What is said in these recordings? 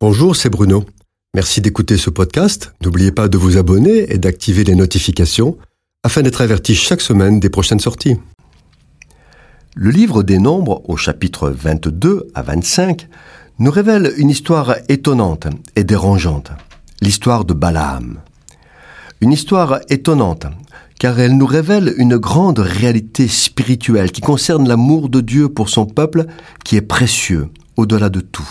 Bonjour, c'est Bruno. Merci d'écouter ce podcast. N'oubliez pas de vous abonner et d'activer les notifications afin d'être averti chaque semaine des prochaines sorties. Le livre des Nombres, au chapitre 22 à 25, nous révèle une histoire étonnante et dérangeante, l'histoire de Balaam. Une histoire étonnante, car elle nous révèle une grande réalité spirituelle qui concerne l'amour de Dieu pour son peuple qui est précieux au-delà de tout.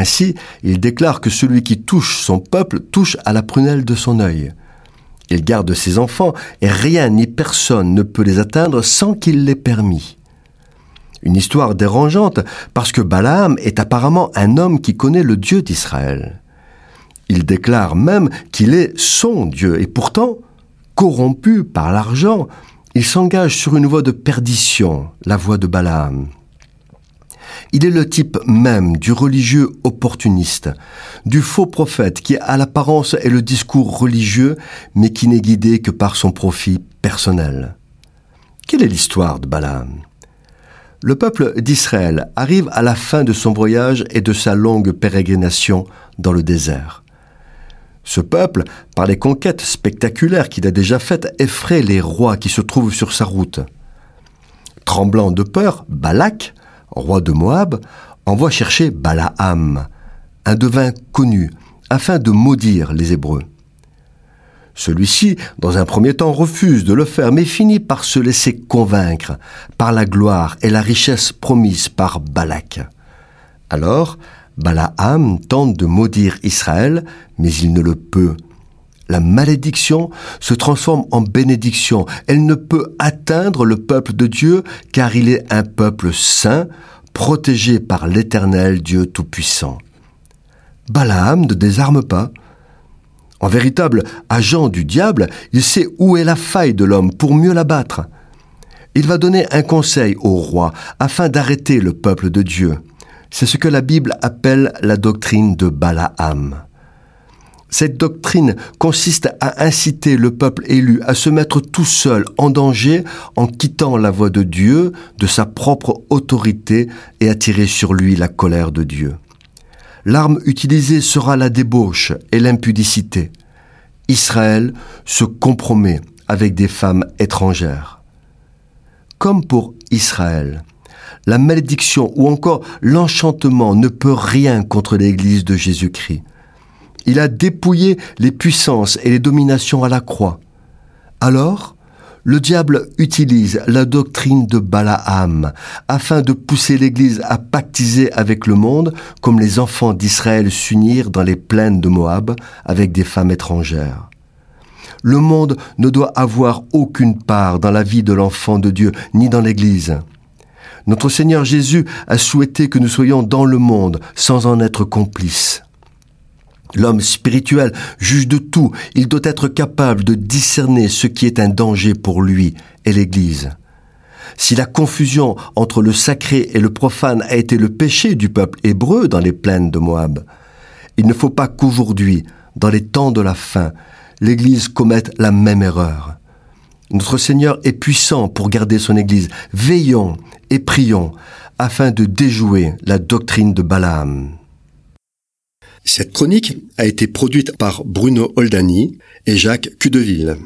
Ainsi, il déclare que celui qui touche son peuple touche à la prunelle de son œil. Il garde ses enfants et rien ni personne ne peut les atteindre sans qu'il l'ait permis. Une histoire dérangeante parce que Balaam est apparemment un homme qui connaît le Dieu d'Israël. Il déclare même qu'il est son Dieu et pourtant, corrompu par l'argent, il s'engage sur une voie de perdition, la voie de Balaam. Il est le type même du religieux opportuniste, du faux prophète qui à l'apparence est le discours religieux, mais qui n'est guidé que par son profit personnel. Quelle est l'histoire de Balaam? Le peuple d'Israël arrive à la fin de son voyage et de sa longue pérégrination dans le désert. Ce peuple, par les conquêtes spectaculaires qu'il a déjà faites, effraie les rois qui se trouvent sur sa route. Tremblant de peur, Balak, roi de Moab, envoie chercher Balaam, un devin connu, afin de maudire les Hébreux. Celui-ci, dans un premier temps, refuse de le faire, mais finit par se laisser convaincre par la gloire et la richesse promise par Balak. Alors, Balaam tente de maudire Israël, mais il ne le peut. La malédiction se transforme en bénédiction. Elle ne peut atteindre le peuple de Dieu car il est un peuple saint, protégé par l'Éternel Dieu Tout-Puissant. Balaam ne désarme pas. En véritable agent du diable, il sait où est la faille de l'homme pour mieux l'abattre. Il va donner un conseil au roi afin d'arrêter le peuple de Dieu. C'est ce que la Bible appelle la doctrine de Balaam. Cette doctrine consiste à inciter le peuple élu à se mettre tout seul en danger en quittant la voie de Dieu, de sa propre autorité et attirer sur lui la colère de Dieu. L'arme utilisée sera la débauche et l'impudicité. Israël se compromet avec des femmes étrangères. Comme pour Israël, la malédiction ou encore l'enchantement ne peut rien contre l'Église de Jésus-Christ. Il a dépouillé les puissances et les dominations à la croix. Alors, le diable utilise la doctrine de Balaam afin de pousser l'Église à pactiser avec le monde comme les enfants d'Israël s'unirent dans les plaines de Moab avec des femmes étrangères. Le monde ne doit avoir aucune part dans la vie de l'enfant de Dieu ni dans l'Église. Notre Seigneur Jésus a souhaité que nous soyons dans le monde sans en être complices. L'homme spirituel juge de tout, il doit être capable de discerner ce qui est un danger pour lui et l'Église. Si la confusion entre le sacré et le profane a été le péché du peuple hébreu dans les plaines de Moab, il ne faut pas qu'aujourd'hui, dans les temps de la fin, l'Église commette la même erreur. Notre Seigneur est puissant pour garder son Église. Veillons et prions afin de déjouer la doctrine de Balaam. Cette chronique a été produite par Bruno Oldani et Jacques Cudeville.